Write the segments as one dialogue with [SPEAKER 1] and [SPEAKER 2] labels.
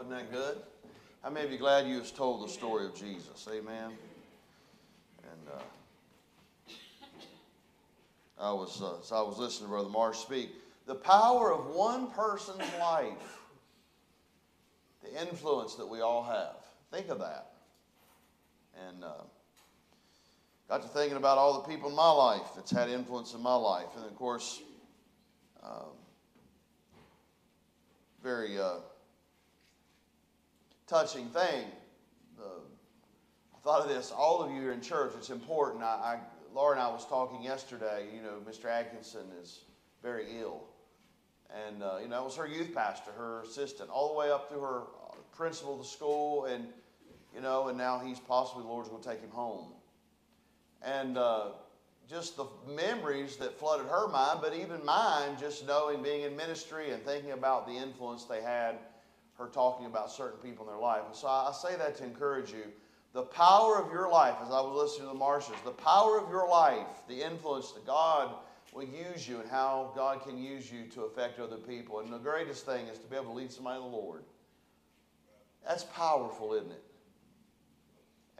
[SPEAKER 1] Wasn't that good? How many of you glad you was told the story of Jesus? Amen. And uh, I was, uh, so I was listening to Brother Marsh speak. The power of one person's life, the influence that we all have. Think of that. And uh, got to thinking about all the people in my life that's had influence in my life. And of course, um, very uh, touching thing. The, I thought of this. All of you are in church. It's important. I, I, Laura and I was talking yesterday. You know, Mr. Atkinson is very ill, and uh, you know, it was her youth pastor, her assistant, all the way up to her principal of the school, and you know, and now he's possibly the Lord's going to take him home, and. Uh, just the memories that flooded her mind, but even mine, just knowing being in ministry and thinking about the influence they had, her talking about certain people in their life. And so I say that to encourage you. The power of your life, as I was listening to the Marshes, the power of your life, the influence that God will use you and how God can use you to affect other people. And the greatest thing is to be able to lead somebody to the Lord. That's powerful, isn't it?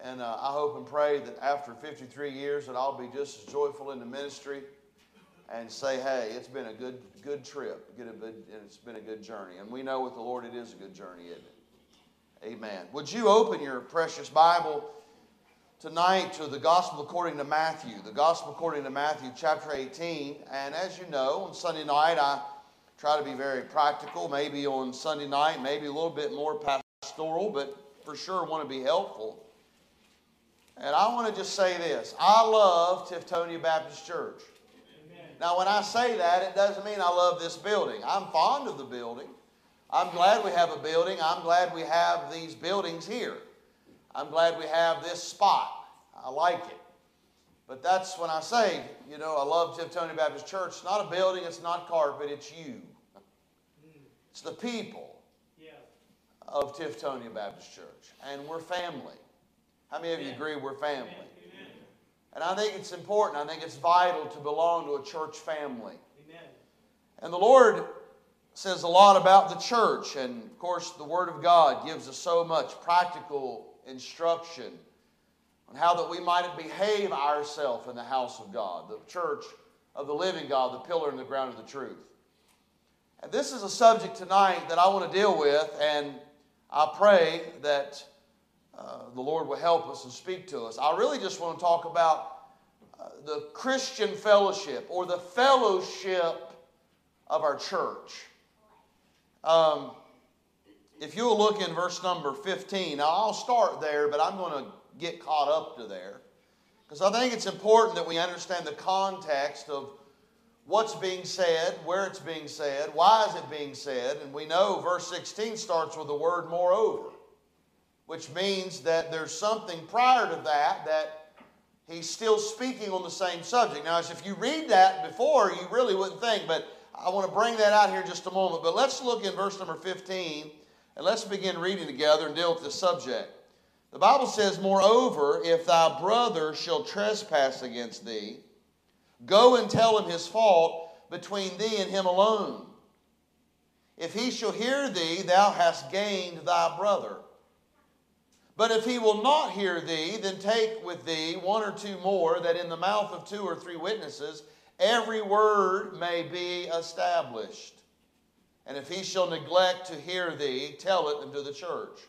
[SPEAKER 1] And uh, I hope and pray that after 53 years that I'll be just as joyful in the ministry and say, hey, it's been a good, good trip. It's been a good journey. And we know with the Lord it is a good journey, isn't it? Amen. Would you open your precious Bible tonight to the Gospel according to Matthew, the Gospel according to Matthew, chapter 18. And as you know, on Sunday night, I try to be very practical. Maybe on Sunday night, maybe a little bit more pastoral, but for sure want to be helpful. And I want to just say this I love Tiftonia Baptist Church. Now, when I say that, it doesn't mean I love this building. I'm fond of the building. I'm glad we have a building. I'm glad we have these buildings here. I'm glad we have this spot. I like it. But that's when I say, you know, I love Tiftonia Baptist Church. It's not a building, it's not carpet, it's you. It's the people yeah. of Tiftonia Baptist Church. And we're family. How many of you agree we're family? And I think it's important. I think it's vital to belong to a church family. Amen. And the Lord says a lot about the church. And of course, the Word of God gives us so much practical instruction on how that we might behave ourselves in the house of God, the church of the living God, the pillar and the ground of the truth. And this is a subject tonight that I want to deal with, and I pray that uh, the Lord will help us and speak to us. I really just want to talk about uh, the Christian fellowship or the fellowship of our church. Um, if you'll look in verse number 15, now I'll start there, but I'm going to get caught up to there. Because I think it's important that we understand the context of what's being said, where it's being said, why is it being said. And we know verse 16 starts with the word moreover which means that there's something prior to that that he's still speaking on the same subject. Now, as if you read that before, you really wouldn't think, but I want to bring that out here just a moment. But let's look in verse number 15 and let's begin reading together and deal with this subject. The Bible says, Moreover, if thy brother shall trespass against thee, go and tell him his fault between thee and him alone. If he shall hear thee, thou hast gained thy brother. But if he will not hear thee, then take with thee one or two more, that in the mouth of two or three witnesses every word may be established. And if he shall neglect to hear thee, tell it unto the church.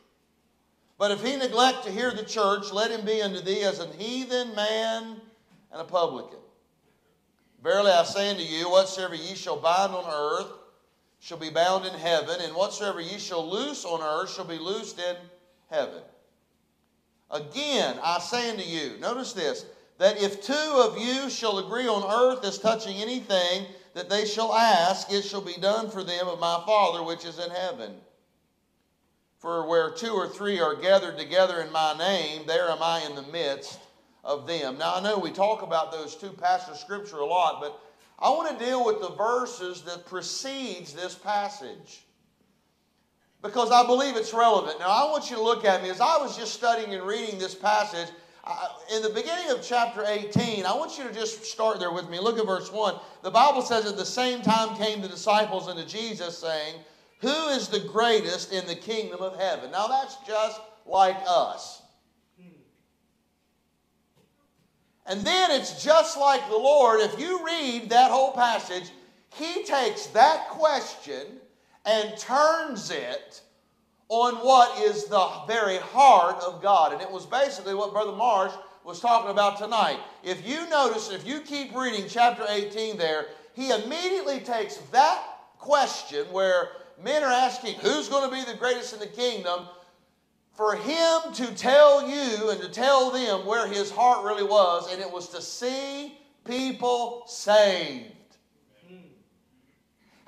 [SPEAKER 1] But if he neglect to hear the church, let him be unto thee as an heathen man and a publican. Verily I say unto you, whatsoever ye shall bind on earth shall be bound in heaven, and whatsoever ye shall loose on earth shall be loosed in heaven. Again, I say unto you, notice this, that if two of you shall agree on earth as touching anything that they shall ask, it shall be done for them of my Father which is in heaven. For where two or three are gathered together in my name, there am I in the midst of them. Now, I know we talk about those two passages of Scripture a lot, but I want to deal with the verses that precedes this passage because I believe it's relevant. Now, I want you to look at me as I was just studying and reading this passage. in the beginning of chapter 18, I want you to just start there with me. Look at verse 1. The Bible says, At the same time came the disciples unto Jesus, saying, Who is the greatest in the kingdom of heaven? Now that's just like us. And then it's just like the Lord. If you read that whole passage, He takes that question and turns it on what is the very heart of God. And it was basically what Brother Marsh was talking about tonight. If you notice, if you keep reading chapter 18 there, he immediately takes that question where men are asking, who's going to be the greatest in the kingdom? For him to tell you and to tell them where his heart really was, and it was to see people saved.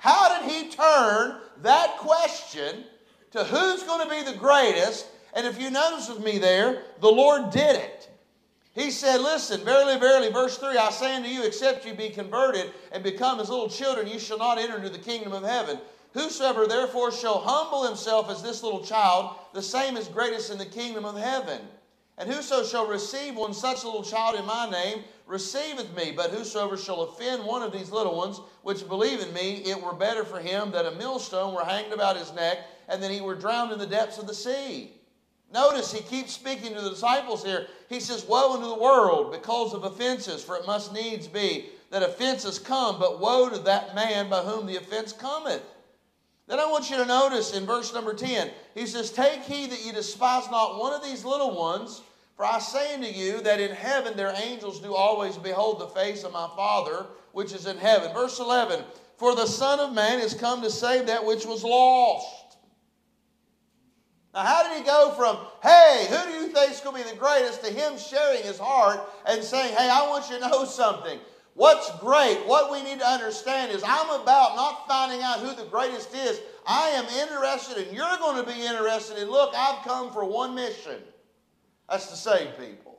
[SPEAKER 1] How did he turn that question to who's going to be the greatest? And if you notice with me there, the Lord did it. He said, Listen, verily, verily, verse 3 I say unto you, except you be converted and become as little children, you shall not enter into the kingdom of heaven. Whosoever therefore shall humble himself as this little child, the same is greatest in the kingdom of heaven. And whoso shall receive one such little child in my name receiveth me. But whosoever shall offend one of these little ones which believe in me, it were better for him that a millstone were hanged about his neck, and that he were drowned in the depths of the sea. Notice he keeps speaking to the disciples here. He says, Woe unto the world because of offenses, for it must needs be that offenses come, but woe to that man by whom the offense cometh. Then I want you to notice in verse number 10, he says, Take heed that you despise not one of these little ones, for I say unto you that in heaven their angels do always behold the face of my Father which is in heaven. Verse 11, For the Son of Man is come to save that which was lost. Now, how did he go from, hey, who do you think is going to be the greatest, to him sharing his heart and saying, hey, I want you to know something. What's great, what we need to understand is I'm about not finding out who the greatest is. I am interested, and you're going to be interested in, look, I've come for one mission. That's to save people.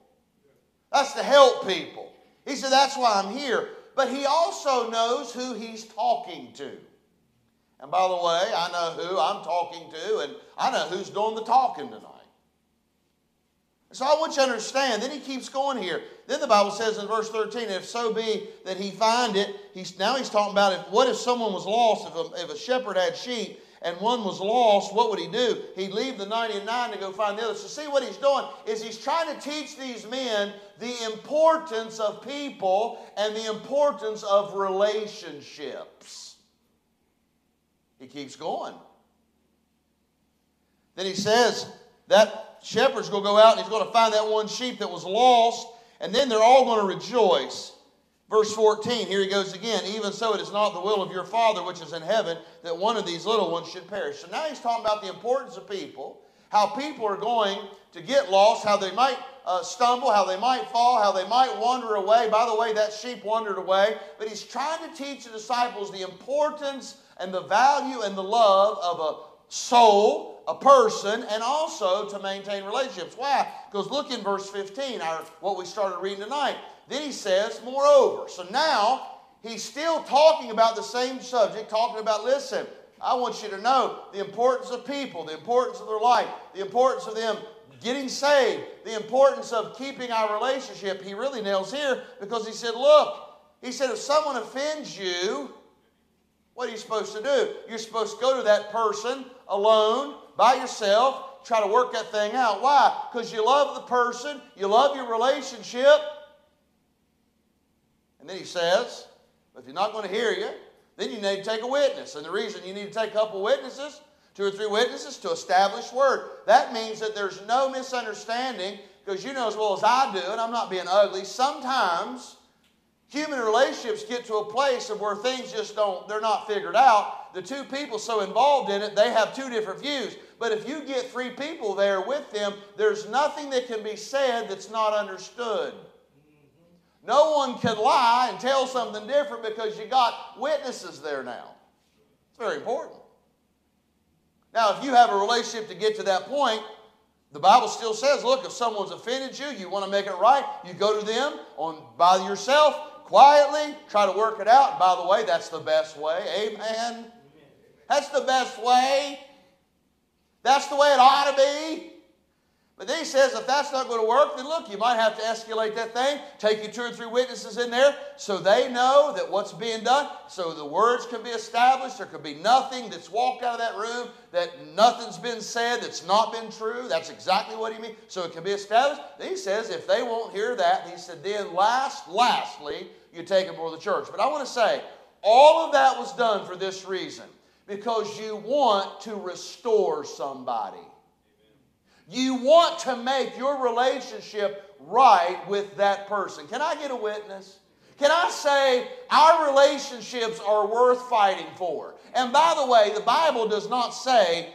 [SPEAKER 1] That's to help people. He said, that's why I'm here. But he also knows who he's talking to. And by the way, I know who I'm talking to, and I know who's doing the talking tonight. So I want you to understand. Then he keeps going here. Then the Bible says in verse 13, if so be that he find it, he's, now he's talking about if, what if someone was lost, if a, if a shepherd had sheep and one was lost, what would he do? He'd leave the 99 to go find the other. So see what he's doing is he's trying to teach these men the importance of people and the importance of relationships. He keeps going. Then he says that shepherd's going to go out and he's going to find that one sheep that was lost, and then they're all going to rejoice. Verse 14, here he goes again. Even so, it is not the will of your Father which is in heaven that one of these little ones should perish. So now he's talking about the importance of people, how people are going to get lost, how they might uh, stumble, how they might fall, how they might wander away. By the way, that sheep wandered away. But he's trying to teach the disciples the importance and the value and the love of a soul, a person, and also to maintain relationships. Why? Because look in verse 15, our, what we started reading tonight. Then he says, moreover. So now he's still talking about the same subject, talking about, listen, I want you to know the importance of people, the importance of their life, the importance of them getting saved, the importance of keeping our relationship. He really nails here because he said, look, he said, if someone offends you, what are you supposed to do? You're supposed to go to that person alone, by yourself, try to work that thing out. Why? Because you love the person, you love your relationship. And then he says, if you're not going to hear you, then you need to take a witness. And the reason you need to take a couple witnesses, two or three witnesses, to establish word. That means that there's no misunderstanding, because you know as well as I do, and I'm not being ugly, sometimes Human relationships get to a place of where things just don't, they're not figured out. The two people so involved in it, they have two different views. But if you get three people there with them, there's nothing that can be said that's not understood. No one can lie and tell something different because you got witnesses there now. It's very important. Now, if you have a relationship to get to that point, the Bible still says, look, if someone's offended you, you want to make it right, you go to them on by yourself, quietly, try to work it out. By the way, that's the best way. Amen. That's the best way. That's the way it ought to be. But then he says, if that's not going to work, then look, you might have to escalate that thing, take you two or three witnesses in there so they know that what's being done, so the words can be established. There could be nothing that's walked out of that room, that nothing's been said that's not been true. That's exactly what he means. So it can be established. Then he says, if they won't hear that, he said, then last, lastly, you take them before the church. But I want to say, all of that was done for this reason because you want to restore somebody. You want to make your relationship right with that person. Can I get a witness? Can I say our relationships are worth fighting for? And by the way, the Bible does not say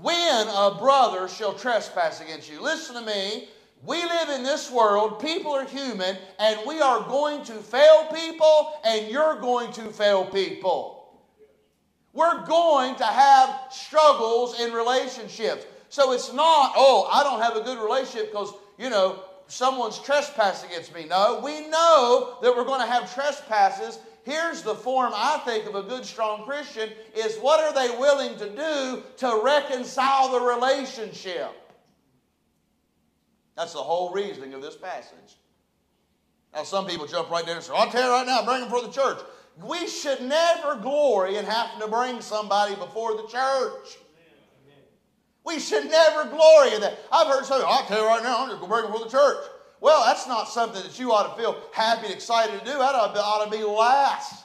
[SPEAKER 1] when a brother shall trespass against you. Listen to me. We live in this world, people are human, and we are going to fail people, and you're going to fail people. We're going to have struggles in relationships. So it's not, oh, I don't have a good relationship because, you know, someone's trespassed against me. No, we know that we're going to have trespasses. Here's the form I think of a good, strong Christian is what are they willing to do to reconcile the relationship? That's the whole reasoning of this passage. Now, some people jump right there and say, I'll tell you right now, bring them for the church. We should never glory in having to bring somebody before the church. We should never glory in that. I've heard some, I'll tell you right now, I'm just going to bring them before the church. Well, that's not something that you ought to feel happy and excited to do. That ought to be, ought to be last.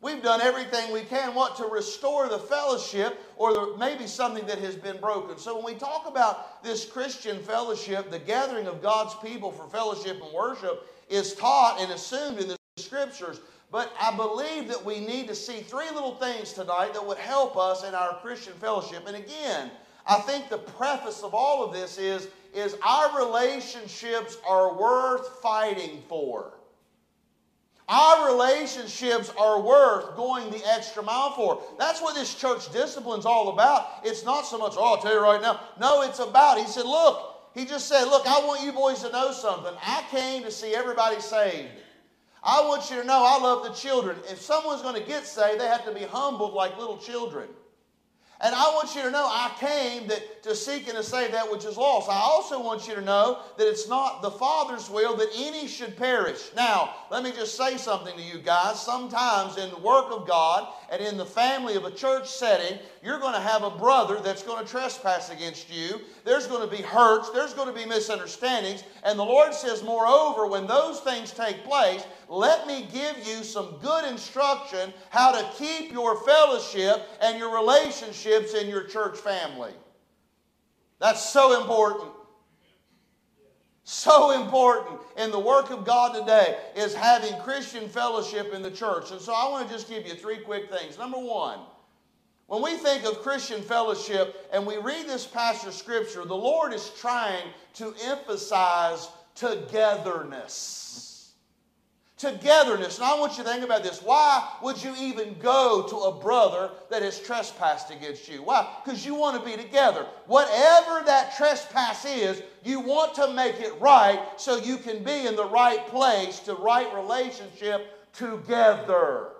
[SPEAKER 1] We've done everything we can, what, to restore the fellowship or the, maybe something that has been broken. So when we talk about this Christian fellowship, the gathering of God's people for fellowship and worship is taught and assumed in the scriptures. But I believe that we need to see three little things tonight that would help us in our Christian fellowship. And again, I think the preface of all of this is, is our relationships are worth fighting for. Our relationships are worth going the extra mile for. That's what this church discipline is all about. It's not so much, oh, I'll tell you right now. No, it's about, he said, look, he just said, look, I want you boys to know something. I came to see everybody saved. I want you to know I love the children. If someone's going to get saved, they have to be humbled like little children. And I want you to know I came that, to seek and to save that which is lost. I also want you to know that it's not the Father's will that any should perish. Now, let me just say something to you guys. Sometimes in the work of God and in the family of a church setting, you're going to have a brother that's going to trespass against you. There's going to be hurts, there's going to be misunderstandings. And the Lord says, moreover, when those things take place, let me give you some good instruction how to keep your fellowship and your relationships in your church family. That's so important. So important in the work of God today is having Christian fellowship in the church. And so I want to just give you three quick things. Number one, when we think of Christian fellowship and we read this passage of Scripture, the Lord is trying to emphasize togetherness togetherness. And I want you to think about this. Why would you even go to a brother that has trespassed against you? Why? Because you want to be together. Whatever that trespass is, you want to make it right so you can be in the right place, to right relationship together.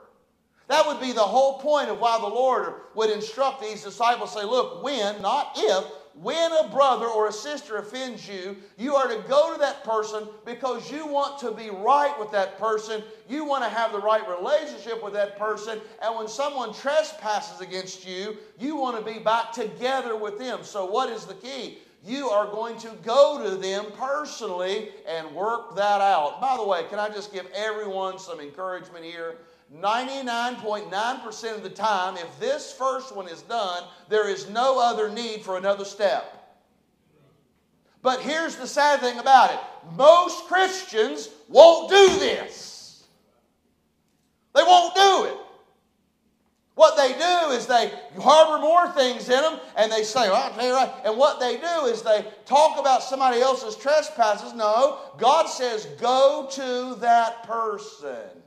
[SPEAKER 1] That would be the whole point of why the Lord would instruct these disciples say, look, when, not if, when a brother or a sister offends you, you are to go to that person because you want to be right with that person. You want to have the right relationship with that person. And when someone trespasses against you, you want to be back together with them. So, what is the key? You are going to go to them personally and work that out. By the way, can I just give everyone some encouragement here? 99.9% of the time, if this first one is done, there is no other need for another step. But here's the sad thing about it most Christians won't do this. They won't do it. What they do is they harbor more things in them and they say, well, I'll tell you right. And what they do is they talk about somebody else's trespasses. No, God says, go to that person.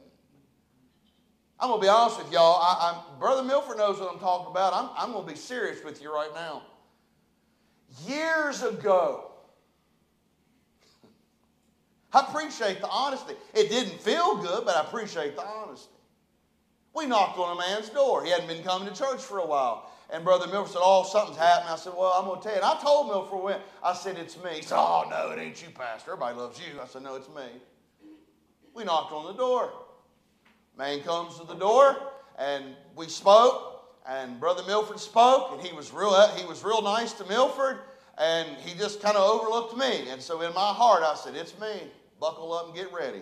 [SPEAKER 1] I'm going to be honest with y'all. I, Brother Milford knows what I'm talking about. I'm, I'm going to be serious with you right now. Years ago, I appreciate the honesty. It didn't feel good, but I appreciate the honesty. We knocked on a man's door. He hadn't been coming to church for a while. And Brother Milford said, Oh, something's happening. I said, Well, I'm going to tell you. And I told Milford when I said, It's me. He said, Oh, no, it ain't you, Pastor. Everybody loves you. I said, No, it's me. We knocked on the door. Man comes to the door, and we spoke. And Brother Milford spoke, and he was real, uh, he was real nice to Milford, and he just kind of overlooked me. And so in my heart, I said, It's me. Buckle up and get ready.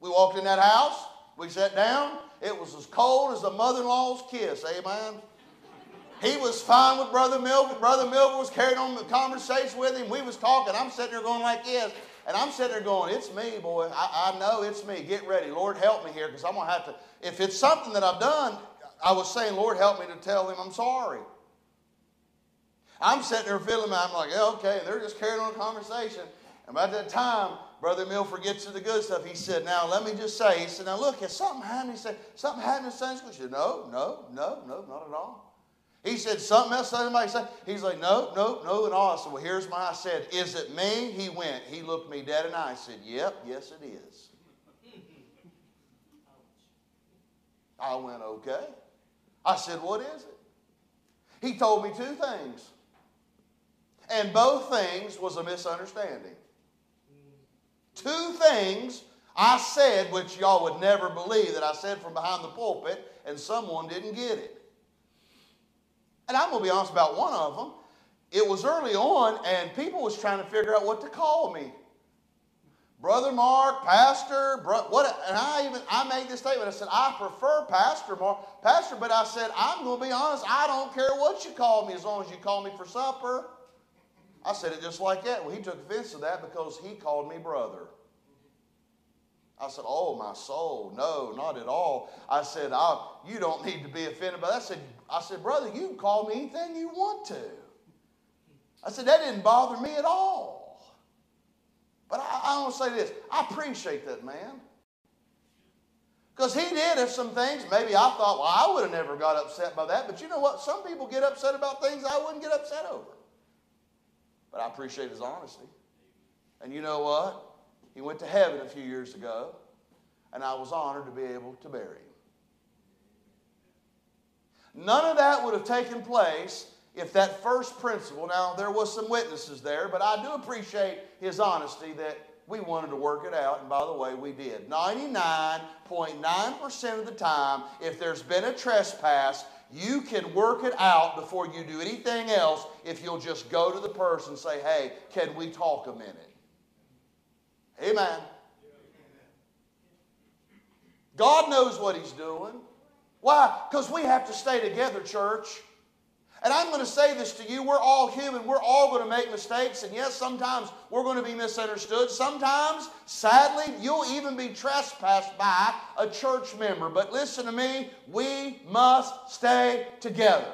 [SPEAKER 1] We walked in that house, we sat down. It was as cold as a mother in law's kiss, amen. He was fine with Brother Milford. Brother Milford was carrying on the conversation with him. We was talking. I'm sitting there going like this. And I'm sitting there going, it's me, boy. I, I know it's me. Get ready. Lord, help me here because I'm going to have to. If it's something that I've done, I was saying, Lord, help me to tell him I'm sorry. I'm sitting there feeling, I'm like, yeah, okay. And they're just carrying on a conversation. And by that time, Brother Milford gets to the good stuff. He said, Now, let me just say, he said, Now, look, has something happened? He said, Something happened in Sunday school? He said, No, no, no, no, not at all. He said, Something else somebody said? He's like, No, no, no, and all. I said, Well, here's my, I said, Is it me? He went. He looked me dead in the eye. I said, Yep, yes, it is. I went, Okay. I said, What is it? He told me two things. And both things was a misunderstanding. Two things I said, which y'all would never believe that I said from behind the pulpit, and someone didn't get it. And I'm going to be honest about one of them. It was early on, and people was trying to figure out what to call me. Brother Mark, Pastor, bro, what? And I even I made this statement. I said I prefer Pastor Mark, Pastor, but I said I'm going to be honest. I don't care what you call me as long as you call me for supper. I said it just like that. Well, he took offense to that because he called me brother. I said, Oh, my soul. No, not at all. I said, oh, You don't need to be offended by that. I said, I said, Brother, you can call me anything you want to. I said, That didn't bother me at all. But I, I want to say this I appreciate that man. Because he did have some things, maybe I thought, well, I would have never got upset by that. But you know what? Some people get upset about things I wouldn't get upset over. But I appreciate his honesty. And you know what? He went to heaven a few years ago, and I was honored to be able to bury him. None of that would have taken place if that first principle, now there was some witnesses there, but I do appreciate his honesty that we wanted to work it out, and by the way, we did. 99.9% of the time, if there's been a trespass, you can work it out before you do anything else if you'll just go to the person and say, hey, can we talk a minute? Amen. God knows what He's doing. Why? Because we have to stay together, church. And I'm going to say this to you we're all human. We're all going to make mistakes. And yes, sometimes we're going to be misunderstood. Sometimes, sadly, you'll even be trespassed by a church member. But listen to me, we must stay together.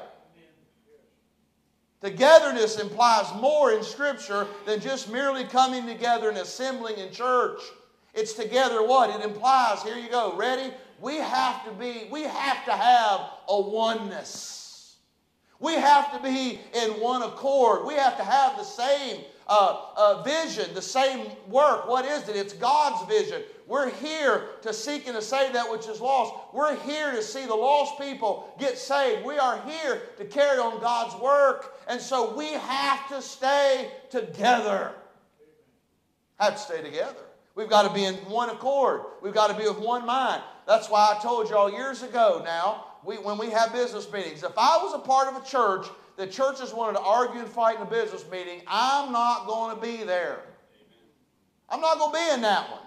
[SPEAKER 1] Togetherness implies more in Scripture than just merely coming together and assembling in church. It's together what? It implies, here you go, ready? We have to be, we have to have a oneness. We have to be in one accord. We have to have the same uh, uh, vision, the same work. What is it? It's God's vision. We're here to seek and to save that which is lost. We're here to see the lost people get saved. We are here to carry on God's work. And so we have to stay together. Have to stay together. We've got to be in one accord. We've got to be of one mind. That's why I told y'all years ago now we, when we have business meetings, if I was a part of a church that churches wanted to argue and fight in a business meeting, I'm not going to be there. I'm not going to be in that one.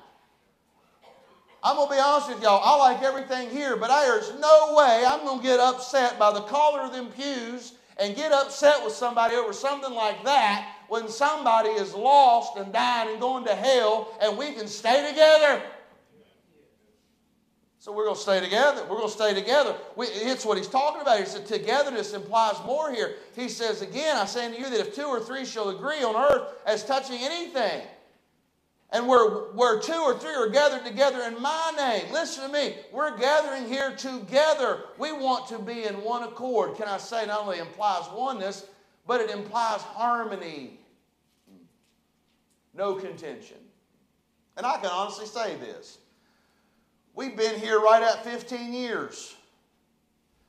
[SPEAKER 1] I'm going to be honest with y'all. I like everything here, but there's no way I'm going to get upset by the color of them pews and get upset with somebody over something like that when somebody is lost and dying and going to hell and we can stay together. So we're going to stay together. We're going to stay together. We, it's what he's talking about. He said togetherness implies more here. He says, again, I say unto you that if two or three shall agree on earth as touching anything, and where, where two or three are gathered together in my name, listen to me, we're gathering here together. We want to be in one accord. Can I say not only implies oneness, but it implies harmony, no contention. And I can honestly say this We've been here right at 15 years.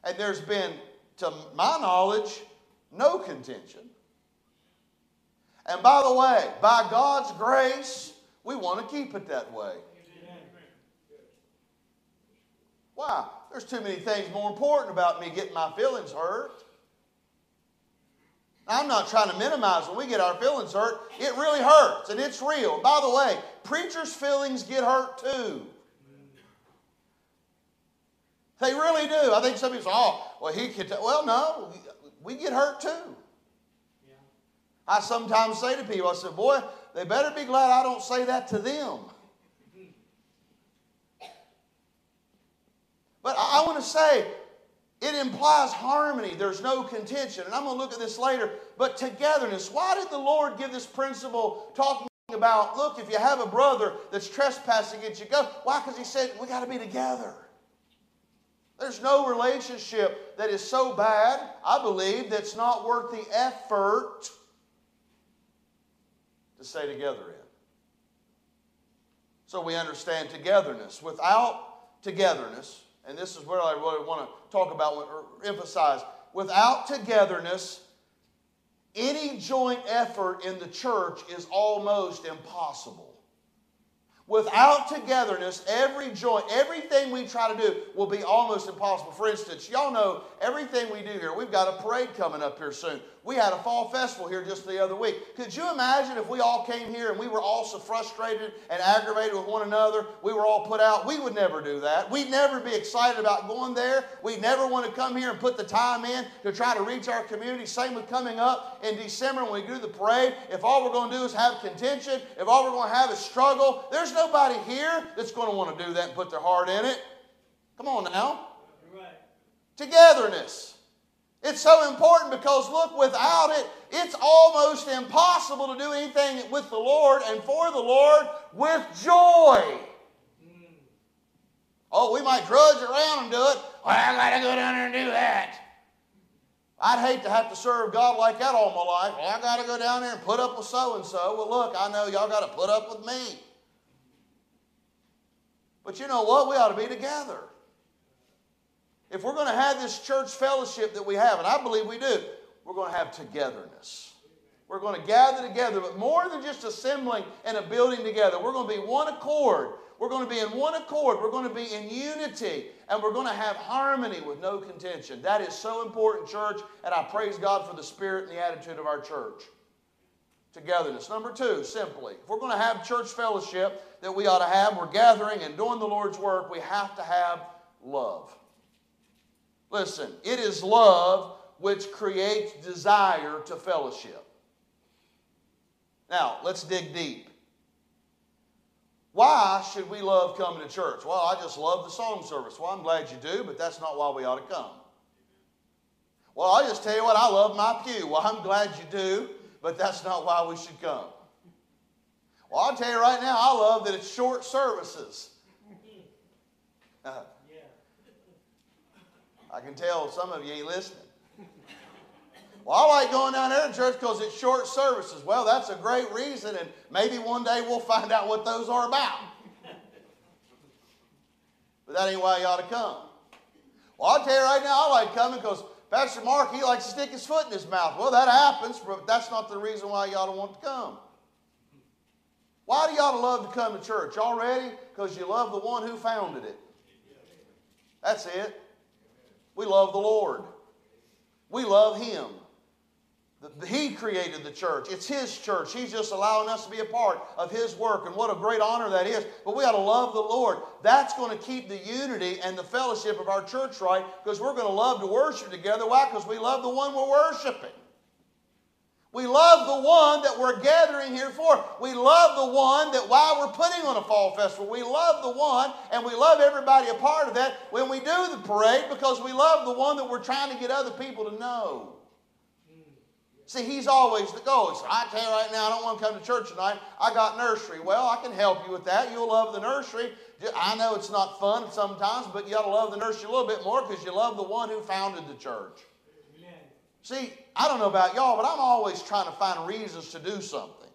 [SPEAKER 1] And there's been to my knowledge, no contention. And by the way, by God's grace, we want to keep it that way. Why? There's too many things more important about me getting my feelings hurt. I'm not trying to minimize when we get our feelings hurt. It really hurts, and it's real. By the way, preachers' feelings get hurt too. They really do. I think some people say, oh, well, he could. Well, no, we get hurt too. I sometimes say to people, I said, boy, they better be glad I don't say that to them. But I, want to say, it implies harmony. There's no contention. And I'm going to look at this later. But togetherness. Why did the Lord give this principle talking about, look, if you have a brother that's trespassing against you, go. Why? Because he said, we got to be together. There's no relationship that is so bad, I believe, that's not worth the effort to stay together in. So we understand togetherness. Without togetherness, and this is where I really want to talk about or emphasize, without togetherness, any joint effort in the church is almost impossible. Without togetherness, every joint, everything we try to do will be almost impossible. For instance, y'all know everything we do here, we've got a parade coming up here soon. We had a fall festival here just the other week. Could you imagine if we all came here and we were all so frustrated and aggravated with one another? We were all put out. We would never do that. We'd never be excited about going there. We'd never want to come here and put the time in to try to reach our community. Same with coming up in December when we do the parade. If all we're going to do is have contention, if all we're going to have is struggle, there's nobody here that's going to want to do that and put their heart in it. Come on now. Right. Togetherness. It's so important because, look, without it, it's almost impossible to do anything with the Lord and for the Lord with joy. Oh, we might drudge around and do it. Well, I got to go down there and do that. I'd hate to have to serve God like that all my life. Well, I got to go down there and put up with so and so. Well, look, I know y'all got to put up with me. But you know what? We ought to be together. If we're going to have this church fellowship that we have, and I believe we do, we're going to have togetherness. We're going to gather together, but more than just assembling and a building together, we're going to be one accord. We're going to be in one accord. We're going to be in unity, and we're going to have harmony with no contention. That is so important, church, and I praise God for the spirit and the attitude of our church. Togetherness. Number two, simply, if we're going to have church fellowship that we ought to have, we're gathering and doing the Lord's work, we have to have love. Listen, it is love which creates desire to fellowship. Now, let's dig deep. Why should we love coming to church? Well, I just love the song service. Well, I'm glad you do, but that's not why we ought to come. Well, I'll just tell you what, I love my pew. Well, I'm glad you do, but that's not why we should come. Well, I'll tell you right now, I love that it's short services. Uh, I can tell some of you ain't listening. Well, I like going down there to church because it's short services. Well, that's a great reason, and maybe one day we'll find out what those are about. But that ain't why you ought to come. Well, I'll tell you right now, I like coming because Pastor Mark, he likes to stick his foot in his mouth. Well, that happens, but that's not the reason why you ought to want to come. Why do you ought to love to come to church? Already? Because you love the one who founded it. That's it. We love the Lord. We love Him. He created the church. It's His church. He's just allowing us to be a part of His work, and what a great honor that is. But we got to love the Lord. That's going to keep the unity and the fellowship of our church right because we're going to love to worship together. Why? Because we love the one we're worshiping. We love the one that we're gathering here for. We love the one that while we're putting on a fall festival, we love the one and we love everybody a part of that when we do the parade because we love the one that we're trying to get other people to know. See, he's always the goal. I tell you right now, I don't want to come to church tonight. I got nursery. Well, I can help you with that. You'll love the nursery. I know it's not fun sometimes, but you got to love the nursery a little bit more because you love the one who founded the church. See, I don't know about y'all, but I'm always trying to find reasons to do something.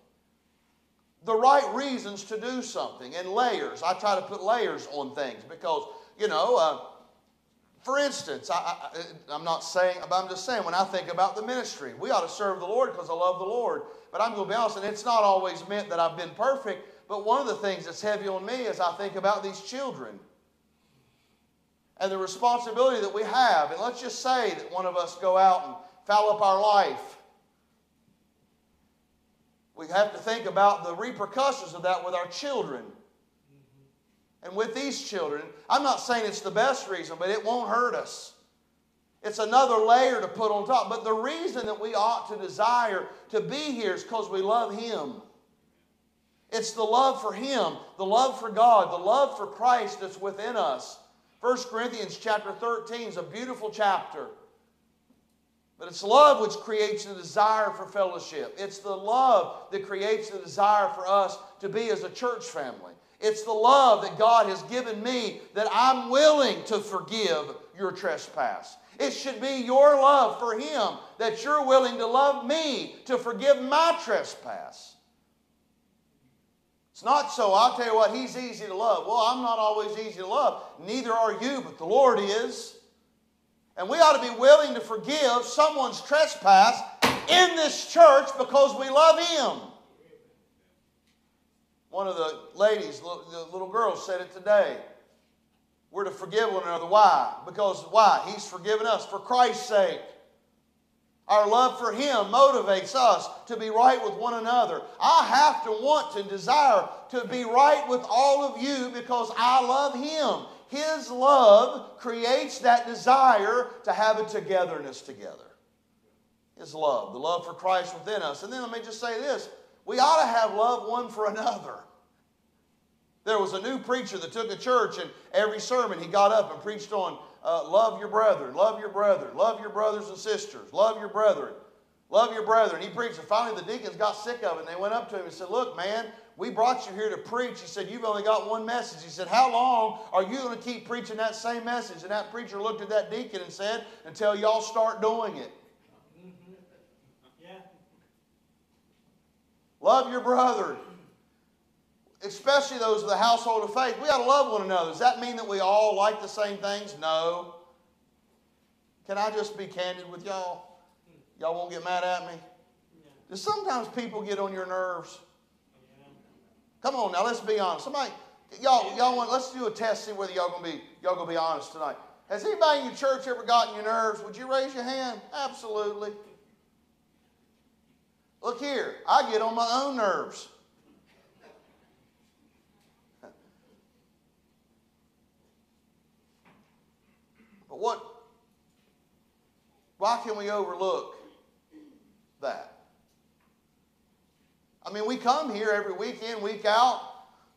[SPEAKER 1] The right reasons to do something and layers. I try to put layers on things because, you know, uh, For instance, I, am not saying, but I'm just saying, when I think about the ministry, we ought to serve the Lord because I love the Lord. But I'm going to be honest, and it's not always meant that I've been perfect, but one of the things that's heavy on me is I think about these children and the responsibility that we have. And let's just say that one of us go out and foul up our life. We have to think about the repercussions of that with our children and with these children. I'm not saying it's the best reason, but it won't hurt us. It's another layer to put on top. But the reason that we ought to desire to be here is because we love Him. It's the love for Him, the love for God, the love for Christ that's within us. 1 Corinthians chapter 13 is a beautiful chapter. But it's love which creates the desire for fellowship. It's the love that creates the desire for us to be as a church family. It's the love that God has given me that I'm willing to forgive your trespass. It should be your love for Him that you're willing to love me to forgive my trespass. It's not so, I'll tell you what, He's easy to love. Well, I'm not always easy to love. Neither are you, but the Lord is. And we ought to be willing to forgive someone's trespass in this church because we love Him. One of the ladies, the little girl, said it today. We're to forgive one another. Why? Because why? He's forgiven us for Christ's sake. Our love for Him motivates us to be right with one another. I have to want to desire to be right with all of you because I love Him. His love creates that desire to have a togetherness together. His love, the love for Christ within us. And then let me just say this we ought to have love one for another. There was a new preacher that took a church, and every sermon he got up and preached on uh, love your brethren, love your brethren, love your brothers and sisters, love your brethren, love your brethren. He preached, and finally the deacons got sick of it, and they went up to him and said, Look, man, we brought you here to preach. He said, You've only got one message. He said, How long are you going to keep preaching that same message? And that preacher looked at that deacon and said, Until y'all start doing it. Love your brother, especially those of the household of faith. We got to love one another. Does that mean that we all like the same things? No. Can I just be candid with y'all? Y'all won't get mad at me? Sometimes people get on your nerves? Come on now, let's be honest. Somebody, y'all, y'all want? Let's do a test, see whether y'all gonna be y'all gonna be honest tonight. Has anybody in your church ever gotten your nerves? Would you raise your hand? Absolutely. Look here, I get on my own nerves. But what, why can we overlook that? I mean, we come here every week in, week out.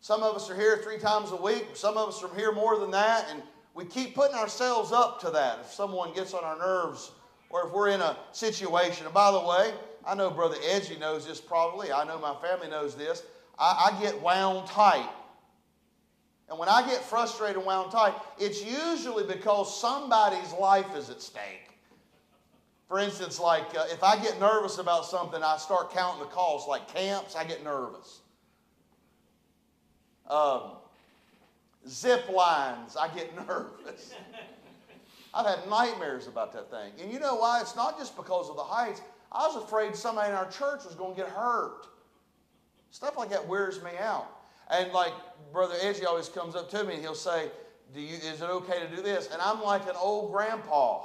[SPEAKER 1] Some of us are here three times a week. Some of us are here more than that. And we keep putting ourselves up to that. If someone gets on our nerves or if we're in a situation. And by the way, I know Brother Edgy knows this probably. I know my family knows this. I, I get wound tight. And when I get frustrated and wound tight, it's usually because somebody's life is at stake. For instance, like uh, if I get nervous about something, I start counting the costs, like camps, I get nervous. Um, zip lines, I get nervous. I've had nightmares about that thing. And you know why? It's not just because of the heights. I was afraid somebody in our church was going to get hurt. Stuff like that wears me out. And like Brother Edgy always comes up to me and he'll say, do you, is it okay to do this? And I'm like an old grandpa.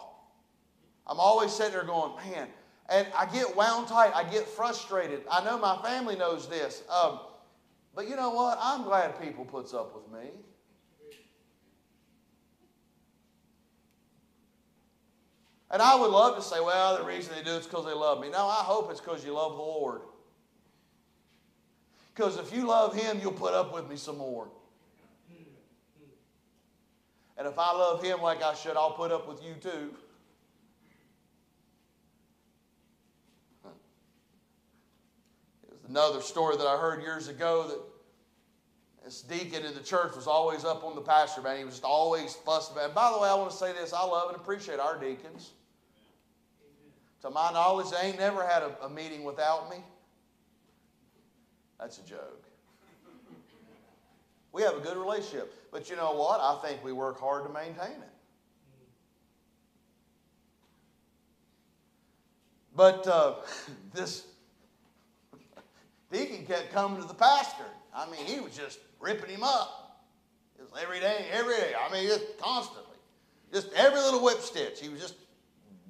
[SPEAKER 1] I'm always sitting there going, man, and I get wound tight. I get frustrated. I know my family knows this. Um, but you know what? I'm glad people puts up with me. And I would love to say, well, the reason they do it is because they love me. No, I hope it's because you love the Lord. Because if you love Him, you'll put up with me some more. And if I love Him like I should, I'll put up with you too. Another story that I heard years ago that this deacon in the church was always up on the pastor, man. He was just always fussing about. And by the way, I want to say this I love and appreciate our deacons. To my knowledge, they ain't never had a, a meeting without me. That's a joke. We have a good relationship. But you know what? I think we work hard to maintain it. But uh, this deacon kept coming to the pastor. I mean, he was just ripping him up. Just every day, every day. I mean, just constantly. Just every little whip stitch. He was just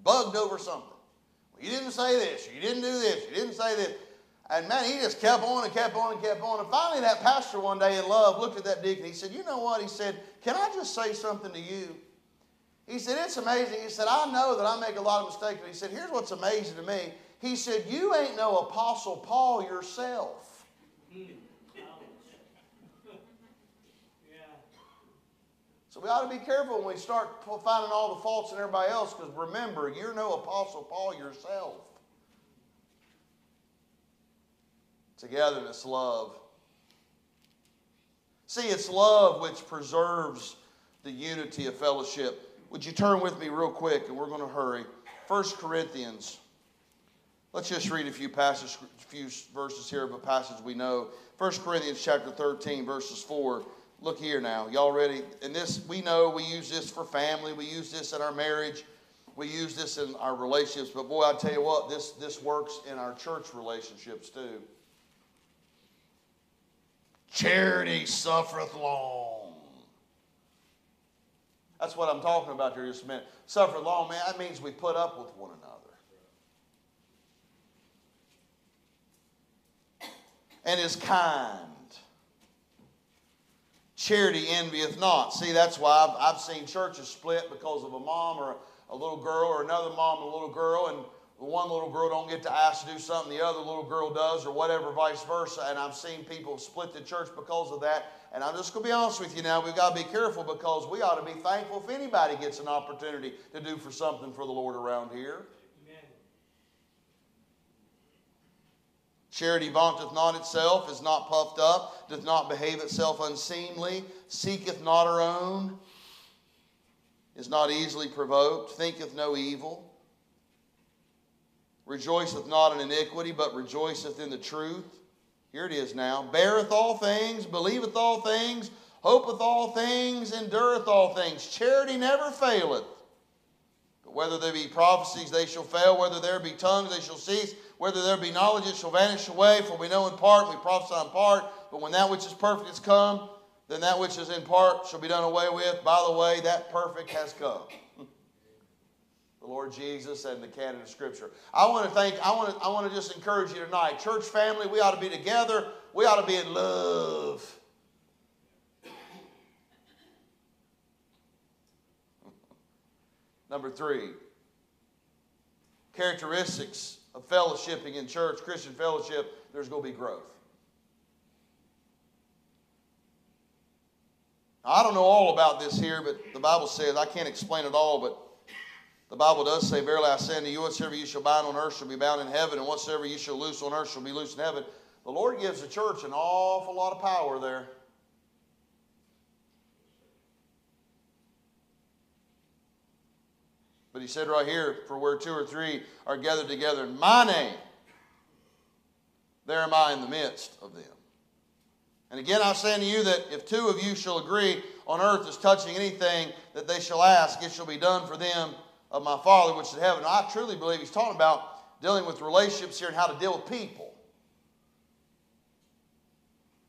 [SPEAKER 1] bugged over something. Well, you didn't say this. You didn't do this. You didn't say this. And man, he just kept on and kept on and kept on. And finally, that pastor one day in love looked at that deacon. He said, You know what? He said, Can I just say something to you? He said, It's amazing. He said, I know that I make a lot of mistakes. But he said, Here's what's amazing to me. He said, You ain't no Apostle Paul yourself. So we ought to be careful when we start finding all the faults in everybody else because remember, you're no Apostle Paul yourself. Togetherness, love. See, it's love which preserves the unity of fellowship. Would you turn with me real quick, and we're going to hurry. 1 Corinthians. Let's just read a few passages, few verses here of a passage we know. 1 Corinthians chapter 13, verses 4. Look here now. Y'all ready? And this, we know we use this for family. We use this in our marriage. We use this in our relationships. But boy, I tell you what, this, this works in our church relationships too. Charity suffereth long. That's what I'm talking about here just a minute. Suffereth long, man, that means we put up with one another. And is kind. Charity envieth not. See, that's why I've, I've seen churches split because of a mom or a little girl or another mom and a little girl, and one little girl don't get to ask to do something the other little girl does or whatever vice versa and i've seen people split the church because of that and i'm just going to be honest with you now we've got to be careful because we ought to be thankful if anybody gets an opportunity to do for something for the lord around here charity vaunteth not itself is not puffed up doth not behave itself unseemly seeketh not her own is not easily provoked thinketh no evil rejoiceth not in iniquity, but rejoiceth in the truth. Here it is now. Beareth all things, believeth all things, hopeth all things, endureth all things. Charity never faileth. But whether there be prophecies, they shall fail. Whether there be tongues, they shall cease. Whether there be knowledge, it shall vanish away. For we know in part, we prophesy in part. But when that which is perfect is come, then that which is in part shall be done away with. By the way, that perfect has come. the Lord Jesus and the canon of Scripture. I want to thank, I want to, I want to just encourage you tonight. Church family, we ought to be together. We ought to be in love. Number three, characteristics of fellowshipping in church, Christian fellowship, there's going to be growth. I don't know all about this here, but the Bible says, I can't explain it all, but the Bible does say, Verily I say unto you, whatsoever you shall bind on earth shall be bound in heaven, and whatsoever you shall loose on earth shall be loosed in heaven. The Lord gives the church an awful lot of power there. But he said right here, for where two or three are gathered together in my name, there am I in the midst of them. And again, I say unto you that if two of you shall agree on earth as touching anything that they shall ask, it shall be done for them of my Father which is in heaven. I truly believe he's talking about dealing with relationships here and how to deal with people.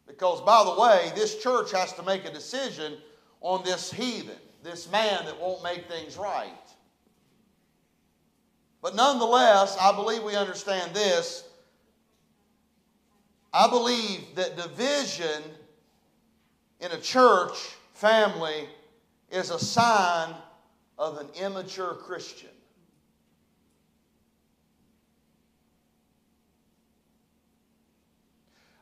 [SPEAKER 1] Because, by the way, this church has to make a decision on this heathen, this man that won't make things right. But nonetheless, I believe we understand this. I believe that division in a church family is a sign of an immature Christian.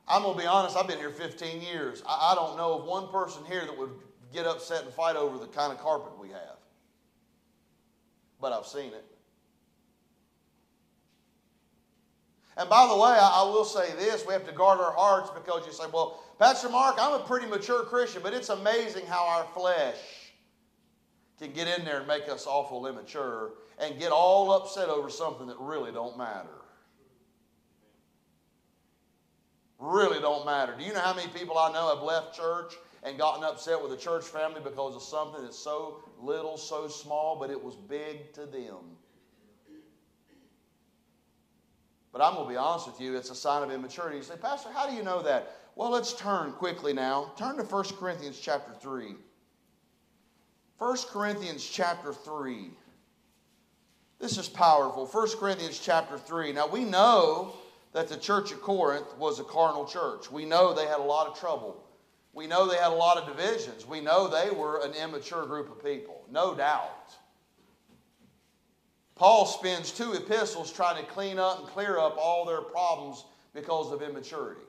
[SPEAKER 1] I'm going to be honest, I've been here 15 years. I, don't know of one person here that would get upset and fight over the kind of carpet we have. But I've seen it. And by the way, I, I will say this we have to guard our hearts because you say, well, Pastor Mark, I'm a pretty mature Christian, but it's amazing how our flesh can get in there and make us awful immature and get all upset over something that really don't matter. Really don't matter. Do you know how many people I know have left church and gotten upset with the church family because of something that's so little, so small, but it was big to them? But I'm going to be honest with you, it's a sign of immaturity. You say, Pastor, how do you know that? Well, let's turn quickly now. Turn to 1 Corinthians chapter 3. 1 Corinthians chapter 3. This is powerful. 1 Corinthians chapter 3. Now, we know that the church of Corinth was a carnal church. We know they had a lot of trouble. We know they had a lot of divisions. We know they were an immature group of people, no doubt. Paul spends two epistles trying to clean up and clear up all their problems because of immaturity.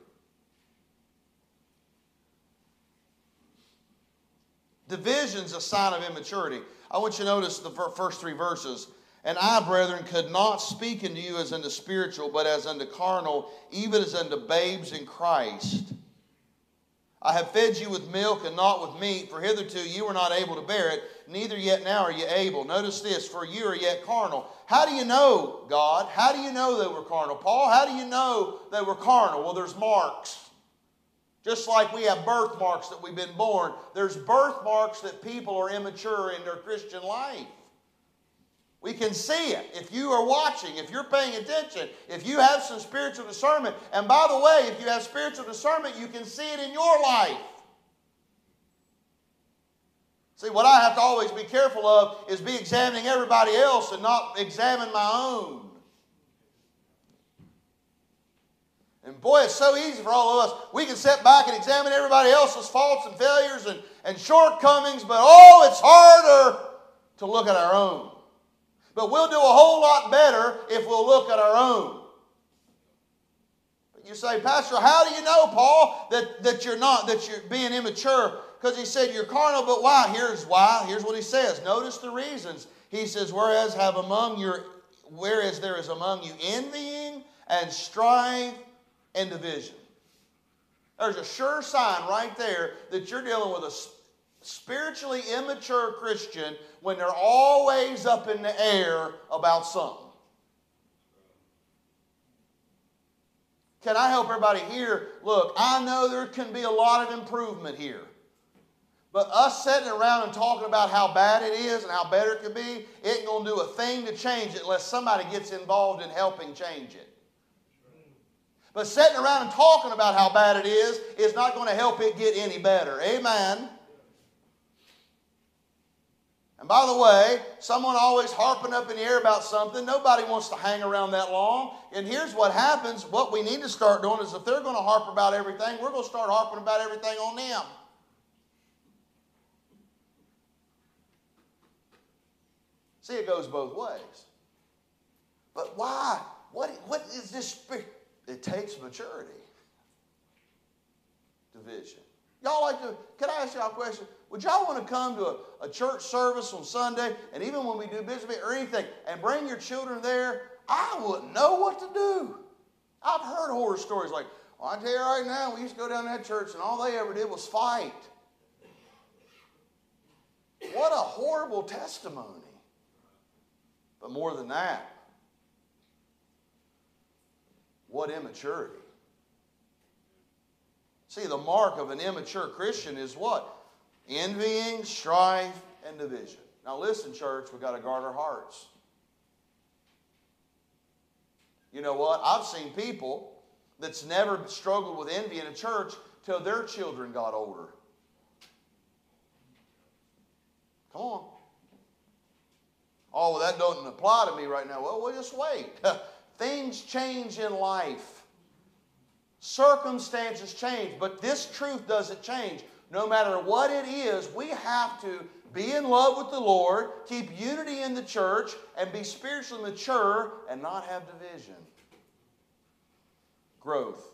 [SPEAKER 1] Division's a sign of immaturity. I want you to notice the first three verses. And I, brethren, could not speak unto you as unto spiritual, but as unto carnal, even as unto babes in Christ. I have fed you with milk and not with meat, for hitherto you were not able to bear it, neither yet now are you able. Notice this, for you are yet carnal. How do you know, God? How do you know they were carnal? Paul, how do you know they were carnal? Well, there's marks. Just like we have birthmarks that we've been born, there's birthmarks that people are immature in their Christian life. We can see it. If you are watching, if you're paying attention, if you have some spiritual discernment, and by the way, if you have spiritual discernment, you can see it in your life. See, what I have to always be careful of is be examining everybody else and not examine my own. And boy, it's so easy for all of us. We can sit back and examine everybody else's faults and failures and, and shortcomings, but oh, it's harder to look at our own. But we'll do a whole lot better if we'll look at our own. But you say, Pastor, how do you know, Paul, that, that you're not, that you're being immature? Because he said you're carnal, but why? Here's why. Here's what he says. Notice the reasons. He says, Whereas have among your whereas there is among you envying and strife and division. There's a sure sign right there that you're dealing with a spiritually immature Christian when they're always up in the air about something. Can I help everybody here? Look, I know there can be a lot of improvement here. But us sitting around and talking about how bad it is and how better it could be, it ain't going to do a thing to change it unless somebody gets involved in helping change it. But sitting around and talking about how bad it is is not going to help it get any better. Amen. And by the way, someone always harping up in the air about something, nobody wants to hang around that long. And here's what happens what we need to start doing is if they're going to harp about everything, we're going to start harping about everything on them. See, it goes both ways. But why? What, what is this? It takes maturity. Division. Y'all like to, can I ask y'all a question? Would y'all want to come to a, a church service on Sunday, and even when we do business or anything, and bring your children there? I wouldn't know what to do. I've heard horror stories like, well, I tell you right now, we used to go down to that church, and all they ever did was fight. What a horrible testimony. But more than that, what immaturity. See, the mark of an immature Christian is what? Envying, strife, and division. Now, listen, church, we've got to guard our hearts. You know what? I've seen people that's never struggled with envy in a church till their children got older. Come on. Oh, well, that doesn't apply to me right now. Well, we'll just wait. Things change in life. Circumstances change, but this truth doesn't change. No matter what it is, we have to be in love with the Lord, keep unity in the church, and be spiritually mature and not have division. Growth.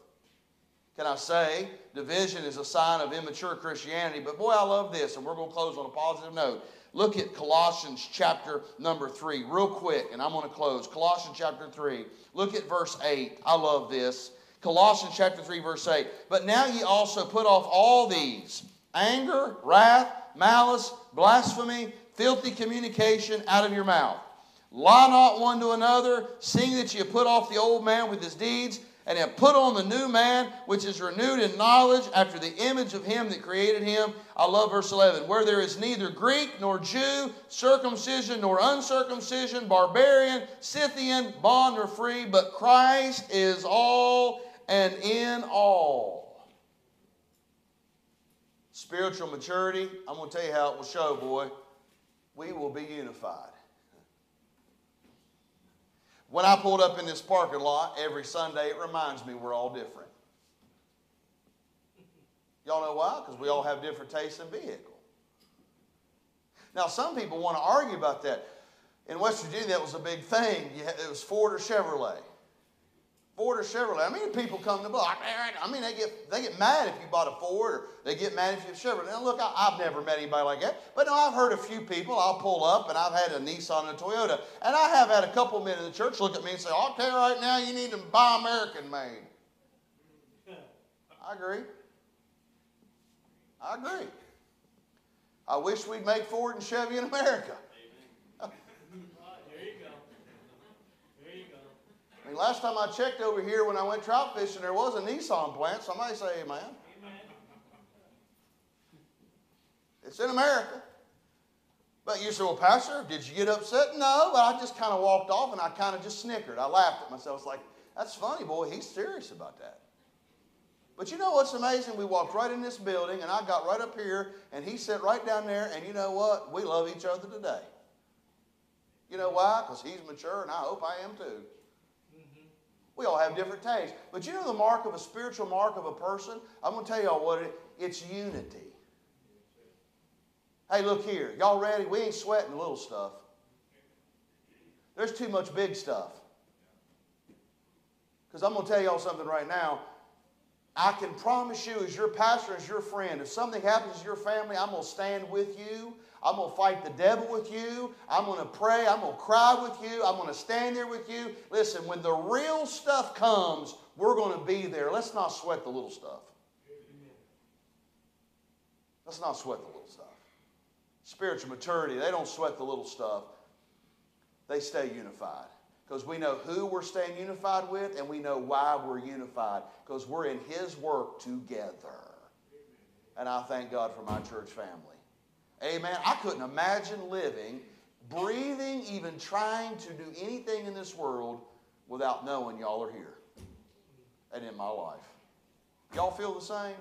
[SPEAKER 1] Can I say division is a sign of immature Christianity? But boy, I love this, and we're going to close on a positive note. Look at Colossians chapter number 3, real quick, and I'm going to close. Colossians chapter 3. Look at verse 8. I love this. Colossians chapter 3, verse 8. But now ye also put off all these anger, wrath, malice, blasphemy, filthy communication out of your mouth. Lie not one to another, seeing that ye have put off the old man with his deeds, and have put on the new man, which is renewed in knowledge after the image of him that created him. I love verse 11. Where there is neither Greek nor Jew, circumcision nor uncircumcision, barbarian, Scythian, bond or free, but Christ is all and in all. Spiritual maturity, I'm going to tell you how it will show, boy. We will be unified. When I pulled up in this parking lot every Sunday, it reminds me we're all different. Y'all know why? Because we all have different tastes in vehicle. Now, some people want to argue about that. In West Virginia, that was a big thing. It was Ford or Chevrolet. Ford or Chevrolet. I mean, people come to block. I mean, they get they get mad if you bought a Ford, or they get mad if you have Chevrolet. Now, look, I, have never met anybody like that, but no, I've heard a few people. I'll pull up, and I've had a Nissan and a Toyota, and I have had a couple men in the church look at me and say, "I'll tell you right now, you need to buy American made." I agree. I agree. I wish we'd make Ford and Chevy in America. Mean, last time I checked over here when I went trout fishing, there was a Nissan plant. Somebody say amen. amen. It's in America. But you say, well, Pastor, did you get upset? No, but I just kind of walked off and I kind of just snickered. I laughed at myself. It's like, that's funny, boy. He's serious about that. But you know what's amazing? We walked right in this building and I got right up here and he sat right down there. And you know what? We love each other today. You know why? Because he's mature and I hope I am too. We all have different tastes. But you know the mark of a spiritual mark of a person? I'm going to tell y'all what it is. It's unity. Hey, look here. Y'all ready? We ain't sweating the little stuff. There's too much big stuff. Because I'm going to tell y'all something right now. I can promise you, as your pastor, as your friend, if something happens to your family, I'm going to stand with you. I'm going to fight the devil with you. I'm going to pray. I'm going to cry with you. I'm going to stand there with you. Listen, when the real stuff comes, we're going to be there. Let's not sweat the little stuff. Let's not sweat the little stuff. Spiritual maturity, they don't sweat the little stuff. They stay unified. Because we know who we're staying unified with and we know why we're unified. Because we're in His work together. And I thank God for my church family. Amen. I couldn't imagine living, breathing, even trying to do anything in this world without knowing y'all are here and in my life. Y'all feel the same?